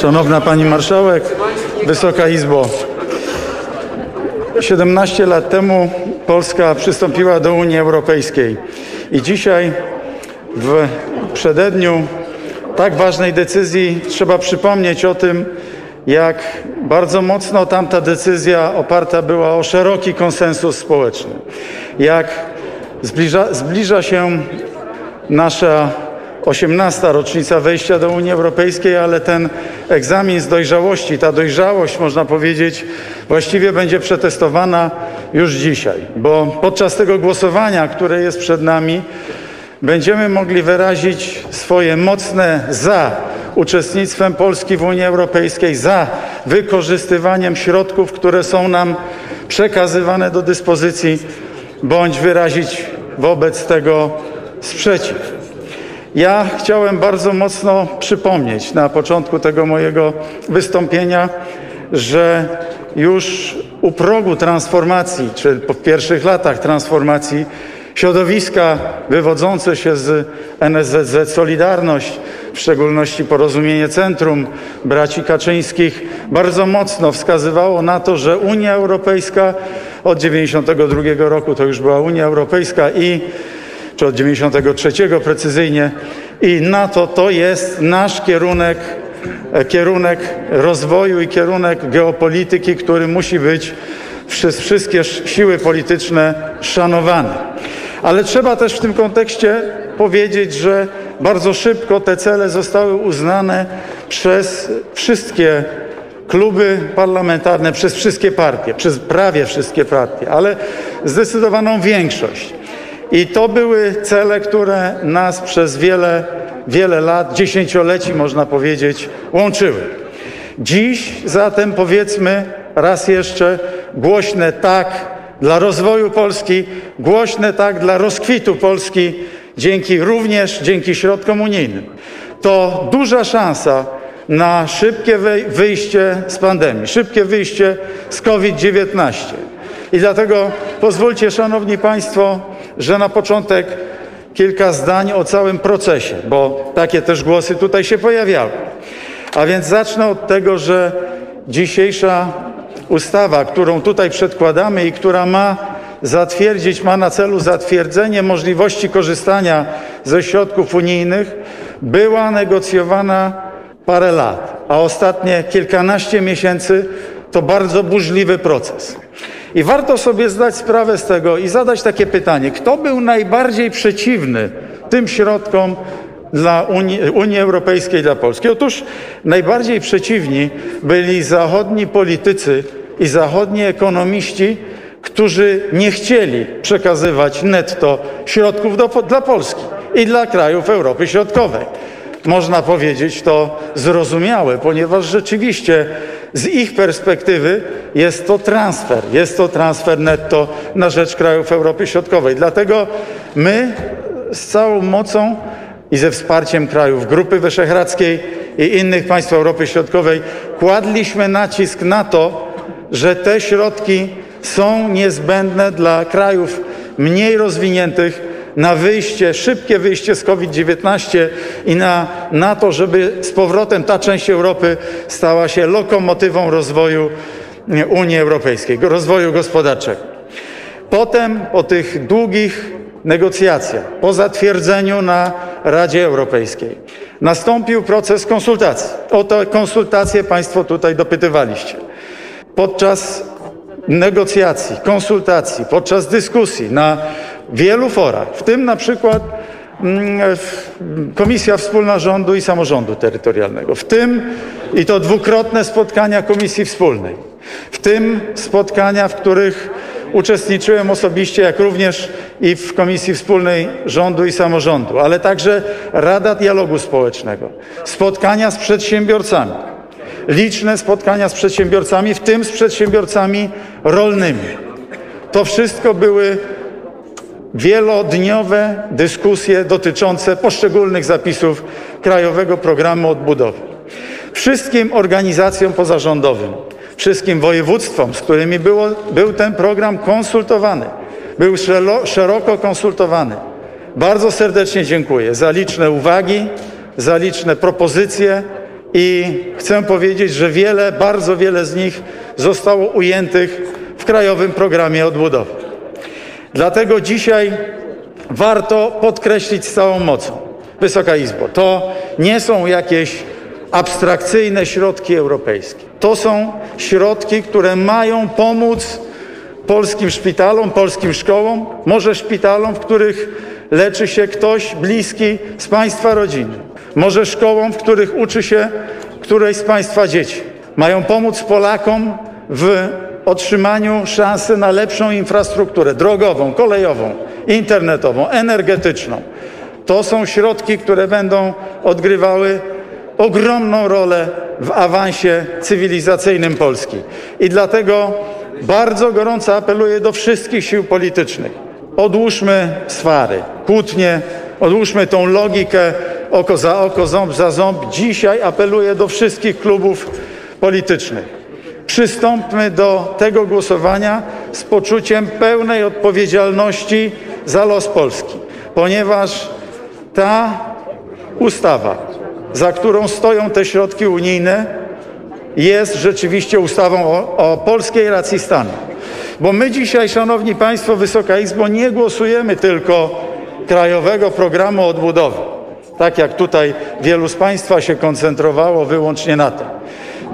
Szanowna Pani Marszałek, Wysoka Izbo. 17 lat temu Polska przystąpiła do Unii Europejskiej i dzisiaj w przededniu tak ważnej decyzji trzeba przypomnieć o tym, jak bardzo mocno tamta decyzja oparta była o szeroki konsensus społeczny. Jak zbliża, zbliża się nasza 18. rocznica wejścia do Unii Europejskiej, ale ten egzamin z dojrzałości, ta dojrzałość, można powiedzieć, właściwie będzie przetestowana już dzisiaj, bo podczas tego głosowania, które jest przed nami, będziemy mogli wyrazić swoje mocne za uczestnictwem Polski w Unii Europejskiej, za wykorzystywaniem środków, które są nam przekazywane do dyspozycji, bądź wyrazić wobec tego sprzeciw. Ja chciałem bardzo mocno przypomnieć na początku tego mojego wystąpienia, że już u progu transformacji, czy po pierwszych latach transformacji, środowiska wywodzące się z NSZZ Solidarność, w szczególności Porozumienie Centrum Braci Kaczyńskich, bardzo mocno wskazywało na to, że Unia Europejska od 1992 roku to już była Unia Europejska i czy od 93 precyzyjnie i NATO to jest nasz kierunek, kierunek rozwoju i kierunek geopolityki, który musi być przez wszystkie siły polityczne szanowany. Ale trzeba też w tym kontekście powiedzieć, że bardzo szybko te cele zostały uznane przez wszystkie kluby parlamentarne, przez wszystkie partie, przez prawie wszystkie partie, ale zdecydowaną większość. I to były cele, które nas przez wiele, wiele lat, dziesięcioleci można powiedzieć, łączyły. Dziś zatem powiedzmy raz jeszcze głośne tak dla rozwoju Polski, głośne tak dla rozkwitu Polski, dzięki również dzięki środkom unijnym. To duża szansa na szybkie wyjście z pandemii, szybkie wyjście z COVID-19. I dlatego pozwólcie, Szanowni Państwo, że na początek kilka zdań o całym procesie, bo takie też głosy tutaj się pojawiały. A więc zacznę od tego, że dzisiejsza ustawa, którą tutaj przedkładamy i która ma zatwierdzić, ma na celu zatwierdzenie możliwości korzystania ze środków unijnych, była negocjowana parę lat, a ostatnie kilkanaście miesięcy to bardzo burzliwy proces. I warto sobie zdać sprawę z tego i zadać takie pytanie: kto był najbardziej przeciwny tym środkom dla Unii, Unii Europejskiej, dla Polski? Otóż najbardziej przeciwni byli zachodni politycy i zachodni ekonomiści, którzy nie chcieli przekazywać netto środków do, dla Polski i dla krajów Europy Środkowej. Można powiedzieć to zrozumiałe, ponieważ rzeczywiście z ich perspektywy jest to transfer, jest to transfer netto na rzecz krajów Europy Środkowej. Dlatego my z całą mocą i ze wsparciem krajów Grupy Wyszehradzkiej i innych państw Europy Środkowej kładliśmy nacisk na to, że te środki są niezbędne dla krajów mniej rozwiniętych na wyjście, szybkie wyjście z COVID-19 i na, na to, żeby z powrotem ta część Europy stała się lokomotywą rozwoju Unii Europejskiej, rozwoju gospodarczego. Potem, po tych długich negocjacjach, po zatwierdzeniu na Radzie Europejskiej, nastąpił proces konsultacji. O te konsultacje Państwo tutaj dopytywaliście. Podczas negocjacji, konsultacji, podczas dyskusji na wielu forach, w tym na przykład mm, Komisja Wspólna Rządu i Samorządu Terytorialnego, w tym i to dwukrotne spotkania Komisji Wspólnej, w tym spotkania, w których uczestniczyłem osobiście, jak również i w Komisji Wspólnej Rządu i Samorządu, ale także Rada Dialogu Społecznego, spotkania z przedsiębiorcami, liczne spotkania z przedsiębiorcami, w tym z przedsiębiorcami rolnymi. To wszystko były wielodniowe dyskusje dotyczące poszczególnych zapisów Krajowego Programu Odbudowy. Wszystkim organizacjom pozarządowym, wszystkim województwom, z którymi było, był ten program konsultowany, był szeroko konsultowany. Bardzo serdecznie dziękuję za liczne uwagi, za liczne propozycje i chcę powiedzieć, że wiele, bardzo wiele z nich zostało ujętych w Krajowym Programie Odbudowy. Dlatego dzisiaj warto podkreślić z całą mocą, Wysoka Izbo, to nie są jakieś abstrakcyjne środki europejskie. To są środki, które mają pomóc polskim szpitalom, polskim szkołom, może szpitalom, w których leczy się ktoś bliski z Państwa rodziny, może szkołom, w których uczy się któreś z Państwa dzieci. Mają pomóc Polakom w otrzymaniu szansy na lepszą infrastrukturę drogową, kolejową, internetową, energetyczną. To są środki, które będą odgrywały ogromną rolę w awansie cywilizacyjnym Polski. I dlatego bardzo gorąco apeluję do wszystkich sił politycznych. Odłóżmy swary, kłótnie, odłóżmy tą logikę oko za oko, ząb za ząb. Dzisiaj apeluję do wszystkich klubów politycznych. Przystąpmy do tego głosowania z poczuciem pełnej odpowiedzialności za los Polski, ponieważ ta ustawa, za którą stoją te środki unijne, jest rzeczywiście ustawą o, o, polskiej racji stanu. Bo my dzisiaj, Szanowni Państwo, Wysoka Izbo, nie głosujemy tylko Krajowego Programu Odbudowy, tak jak tutaj wielu z Państwa się koncentrowało wyłącznie na tym.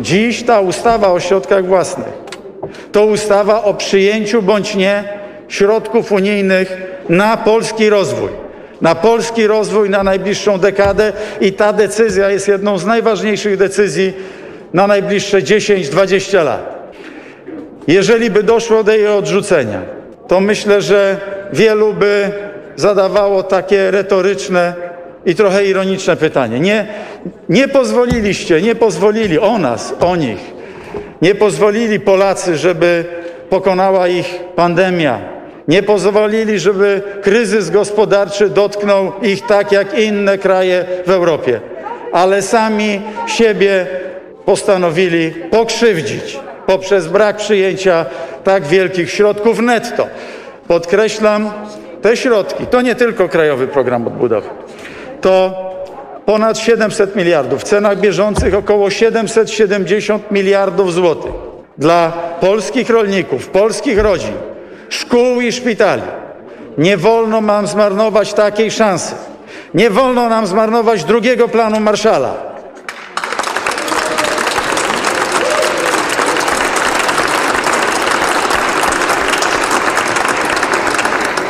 Dziś ta ustawa o środkach własnych. To ustawa o przyjęciu bądź nie środków unijnych na polski rozwój. Na polski rozwój na najbliższą dekadę i ta decyzja jest jedną z najważniejszych decyzji na najbliższe 10-20 lat. Jeżeli by doszło do jej odrzucenia, to myślę, że wielu by zadawało takie retoryczne i trochę ironiczne pytanie. Nie, nie pozwoliliście, nie pozwolili o nas, o nich, nie pozwolili Polacy, żeby pokonała ich pandemia, nie pozwolili, żeby kryzys gospodarczy dotknął ich tak jak inne kraje w Europie, ale sami siebie postanowili pokrzywdzić poprzez brak przyjęcia tak wielkich środków netto. Podkreślam, te środki to nie tylko Krajowy Program Odbudowy, to ponad 700 miliardów, w cenach bieżących około 770 miliardów złotych dla polskich rolników, polskich rodzin, szkół i szpitali. Nie wolno nam zmarnować takiej szansy. Nie wolno nam zmarnować drugiego planu Marszala.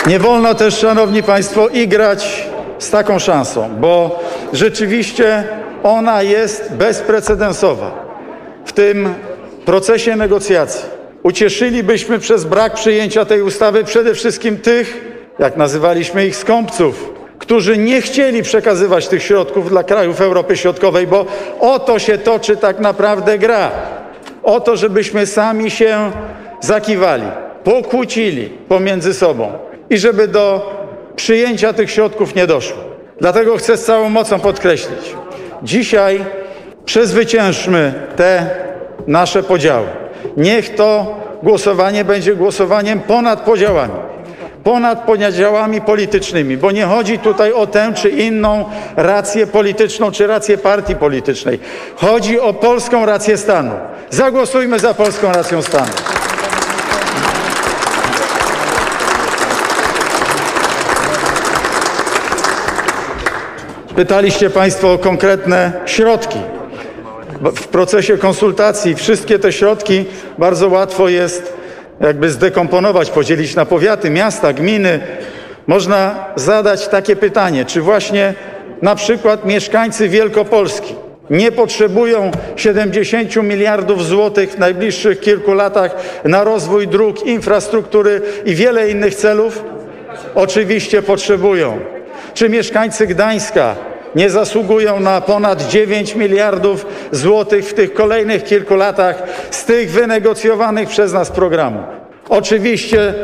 Nie wolno też, Szanowni Państwo, igrać z taką szansą, bo rzeczywiście ona jest bezprecedensowa w tym procesie negocjacji. Ucieszylibyśmy przez brak przyjęcia tej ustawy przede wszystkim tych, jak nazywaliśmy ich, skąpców, którzy nie chcieli przekazywać tych środków dla krajów Europy Środkowej, bo o to się toczy tak naprawdę gra. O to, żebyśmy sami się zakiwali, pokłócili pomiędzy sobą i żeby do przyjęcia tych środków nie doszło. Dlatego chcę z całą mocą podkreślić: dzisiaj przezwyciężmy te nasze podziały. Niech to głosowanie będzie głosowaniem ponad podziałami, ponad podziałami politycznymi, bo nie chodzi tutaj o tę czy inną rację polityczną czy rację partii politycznej. Chodzi o polską rację stanu. Zagłosujmy za polską racją stanu. Pytaliście Państwo o konkretne środki. W procesie konsultacji wszystkie te środki bardzo łatwo jest jakby zdekomponować, podzielić na powiaty, miasta, gminy. Można zadać takie pytanie, czy właśnie na przykład mieszkańcy Wielkopolski nie potrzebują 70 miliardów złotych w najbliższych kilku latach na rozwój dróg, infrastruktury i wiele innych celów? Oczywiście potrzebują. Czy mieszkańcy Gdańska nie zasługują na ponad 9 miliardów złotych w tych kolejnych kilku latach z tych wynegocjowanych przez nas programów? Oczywiście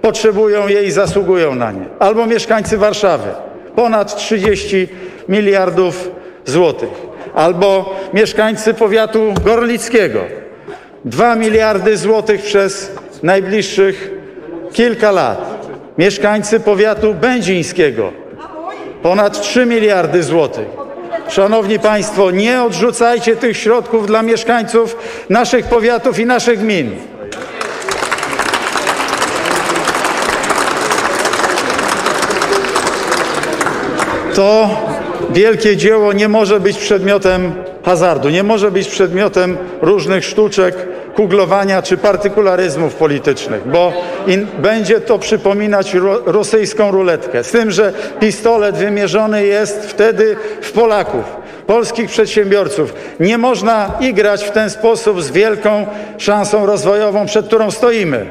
potrzebują je i zasługują na nie. Albo mieszkańcy Warszawy ponad 30 miliardów złotych. Albo mieszkańcy powiatu gorlickiego 2 miliardy złotych przez najbliższych kilka lat. Mieszkańcy powiatu będzińskiego ponad 3 miliardy złotych. Szanowni Państwo, nie odrzucajcie tych środków dla mieszkańców naszych powiatów i naszych gmin. To wielkie dzieło nie może być przedmiotem hazardu, nie może być przedmiotem różnych sztuczek, kuglowania czy partykularyzmów politycznych, bo in, będzie to przypominać ro, rosyjską ruletkę. Z tym, że pistolet wymierzony jest wtedy w Polaków, polskich przedsiębiorców. Nie można igrać w ten sposób z wielką szansą rozwojową, przed którą stoimy.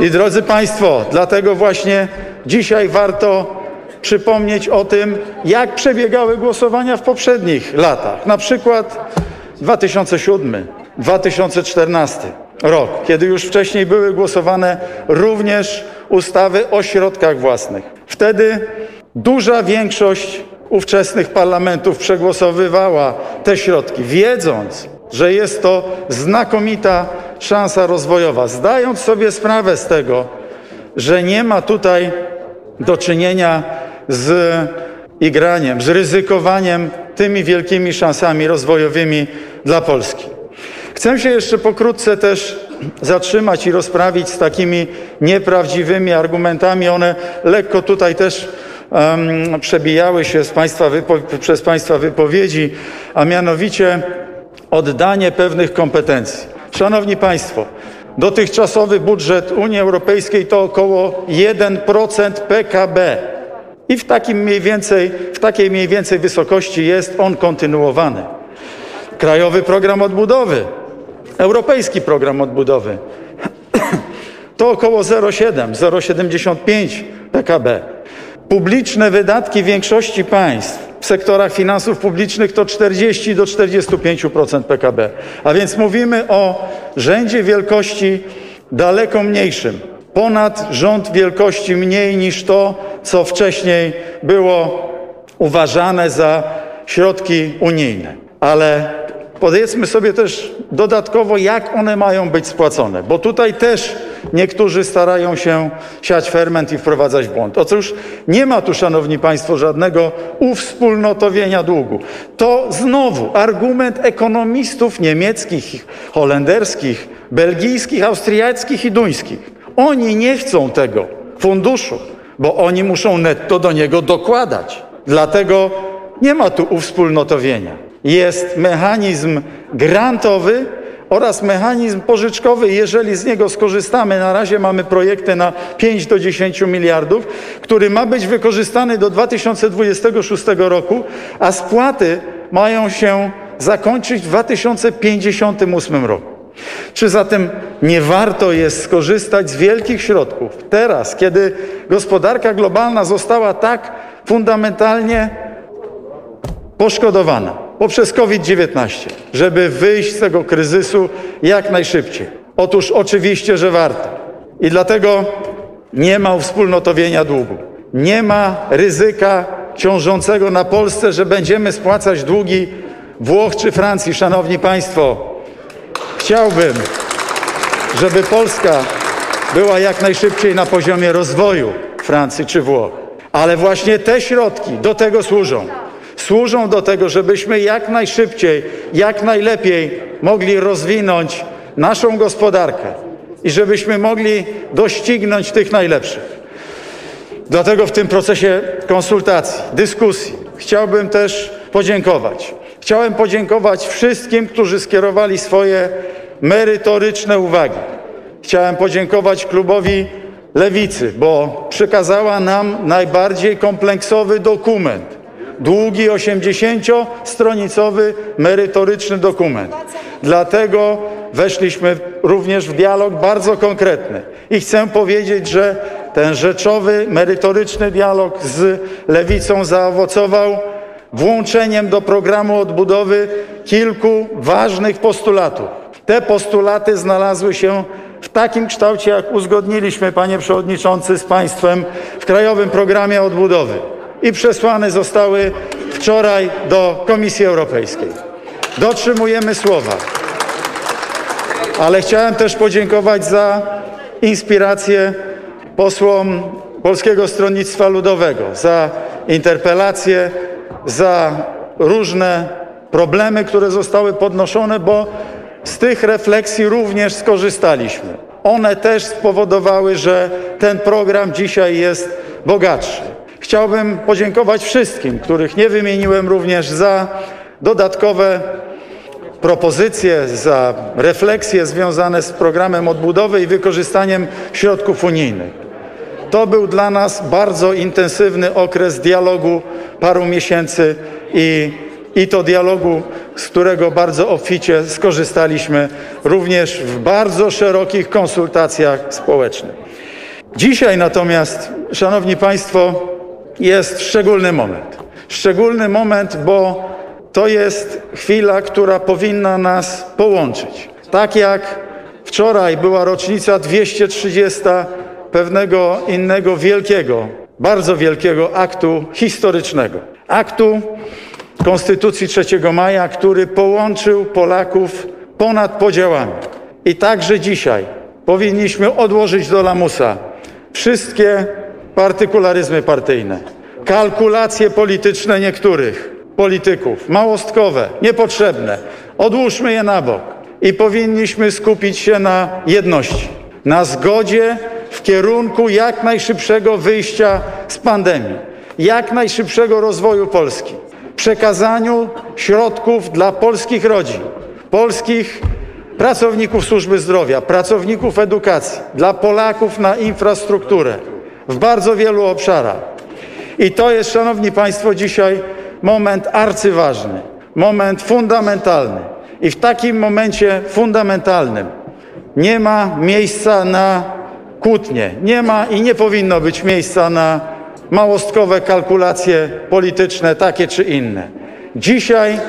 I drodzy Państwo, dlatego właśnie dzisiaj warto przypomnieć o tym, jak przebiegały głosowania w poprzednich latach. Na przykład 2007, 2014 rok, kiedy już wcześniej były głosowane również ustawy o środkach własnych. Wtedy duża większość ówczesnych parlamentów przegłosowywała te środki, wiedząc, że jest to znakomita szansa rozwojowa, zdając sobie sprawę z tego, że nie ma tutaj do czynienia z igraniem, z ryzykowaniem tymi wielkimi szansami rozwojowymi dla Polski. Chcę się jeszcze pokrótce też zatrzymać i rozprawić z takimi nieprawdziwymi argumentami. One lekko tutaj też um, przebijały się państwa przez Państwa wypowiedzi, a mianowicie oddanie pewnych kompetencji. Szanowni Państwo, dotychczasowy budżet Unii Europejskiej to około 1% PKB. I w, takim mniej więcej, w takiej mniej więcej wysokości jest on kontynuowany. Krajowy Program Odbudowy, Europejski Program Odbudowy to około 0,7, 0,75 PKB. Publiczne wydatki większości państw w sektorach finansów publicznych to 40 do 45% PKB. A więc mówimy o rzędzie wielkości daleko mniejszym ponad rząd wielkości mniej niż to, co wcześniej było uważane za środki unijne. Ale powiedzmy sobie też dodatkowo, jak one mają być spłacone, bo tutaj też niektórzy starają się siać ferment i wprowadzać błąd. Otóż nie ma tu, Szanowni Państwo, żadnego uwspólnotowienia długu. To znowu argument ekonomistów niemieckich, holenderskich, belgijskich, austriackich i duńskich. Oni nie chcą tego funduszu, bo oni muszą netto do niego dokładać. Dlatego nie ma tu uwspólnotowienia. Jest mechanizm grantowy oraz mechanizm pożyczkowy. Jeżeli z niego skorzystamy, na razie mamy projekty na 5 do 10 miliardów, który ma być wykorzystany do 2026 roku, a spłaty mają się zakończyć w 2058 roku. Czy zatem nie warto jest skorzystać z wielkich środków teraz, kiedy gospodarka globalna została tak fundamentalnie poszkodowana poprzez COVID-19, żeby wyjść z tego kryzysu jak najszybciej? Otóż oczywiście, że warto. I dlatego nie ma wspólnotowienia długu. Nie ma ryzyka ciążącego na Polsce, że będziemy spłacać długi Włoch czy Francji. Szanowni Państwo, Chciałbym, żeby Polska była jak najszybciej na poziomie rozwoju Francji czy Włoch. Ale właśnie te środki do tego służą. Służą do tego, żebyśmy jak najszybciej, jak najlepiej mogli rozwinąć naszą gospodarkę i żebyśmy mogli doścignąć tych najlepszych. Dlatego w tym procesie konsultacji, dyskusji chciałbym też podziękować Chciałem podziękować wszystkim, którzy skierowali swoje merytoryczne uwagi. Chciałem podziękować klubowi Lewicy, bo przekazała nam najbardziej kompleksowy dokument. Długi, 80-stronicowy, merytoryczny dokument. Dlatego weszliśmy również w dialog bardzo konkretny. I chcę powiedzieć, że ten rzeczowy, merytoryczny dialog z Lewicą zaowocował włączeniem do programu odbudowy kilku ważnych postulatów. Te postulaty znalazły się w takim kształcie, jak uzgodniliśmy, panie przewodniczący, z państwem w Krajowym Programie Odbudowy i przesłane zostały wczoraj do Komisji Europejskiej. Dotrzymujemy słowa. Ale chciałem też podziękować za inspirację posłom Polskiego Stronnictwa Ludowego, za interpelację za różne problemy, które zostały podnoszone, bo z tych refleksji również skorzystaliśmy. One też spowodowały, że ten program dzisiaj jest bogatszy. Chciałbym podziękować wszystkim, których nie wymieniłem również za dodatkowe propozycje, za refleksje związane z programem odbudowy i wykorzystaniem środków unijnych. To był dla nas bardzo intensywny okres dialogu paru miesięcy i, i to dialogu, z którego bardzo obficie skorzystaliśmy również w bardzo szerokich konsultacjach społecznych. Dzisiaj natomiast, Szanowni Państwo, jest szczególny moment. Szczególny moment, bo to jest chwila, która powinna nas połączyć. Tak jak wczoraj była rocznica 230 pewnego innego wielkiego, bardzo wielkiego aktu historycznego. Aktu Konstytucji 3 maja, który połączył Polaków ponad podziałami. I także dzisiaj powinniśmy odłożyć do lamusa wszystkie partykularyzmy partyjne, kalkulacje polityczne niektórych polityków, małostkowe, niepotrzebne. Odłóżmy je na bok i powinniśmy skupić się na jedności, na zgodzie w kierunku jak najszybszego wyjścia z pandemii, jak najszybszego rozwoju Polski, przekazaniu środków dla polskich rodzin, polskich pracowników służby zdrowia, pracowników edukacji, dla Polaków na infrastrukturę w bardzo wielu obszarach. I to jest, Szanowni Państwo, dzisiaj moment arcyważny, moment fundamentalny. I w takim momencie fundamentalnym nie ma miejsca na kłótnie, nie ma i nie powinno być miejsca na małostkowe kalkulacje polityczne, takie czy inne. Dzisiaj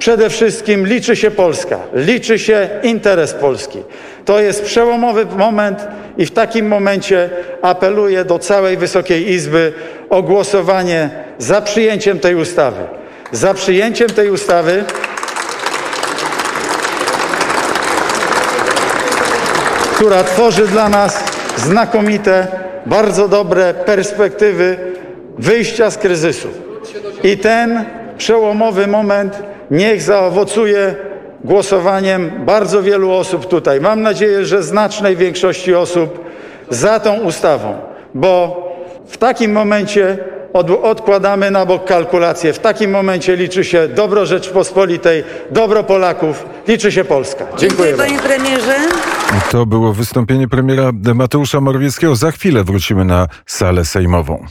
przede wszystkim liczy się Polska, liczy się interes Polski. To jest przełomowy moment i w takim momencie apeluję do całej Wysokiej Izby o głosowanie za przyjęciem tej ustawy. Za przyjęciem tej ustawy. która tworzy dla nas znakomite, bardzo dobre perspektywy wyjścia z kryzysu. I ten przełomowy moment niech zaowocuje głosowaniem bardzo wielu osób tutaj. Mam nadzieję, że znacznej większości osób za tą ustawą, bo w takim momencie od, odkładamy na bok kalkulacje. W takim momencie liczy się dobro Rzeczpospolitej, dobro Polaków, liczy się Polska. Dziękuję Dziękuję panie premierze. To było wystąpienie premiera Mateusza Morawieckiego. Za chwilę wrócimy na salę sejmową.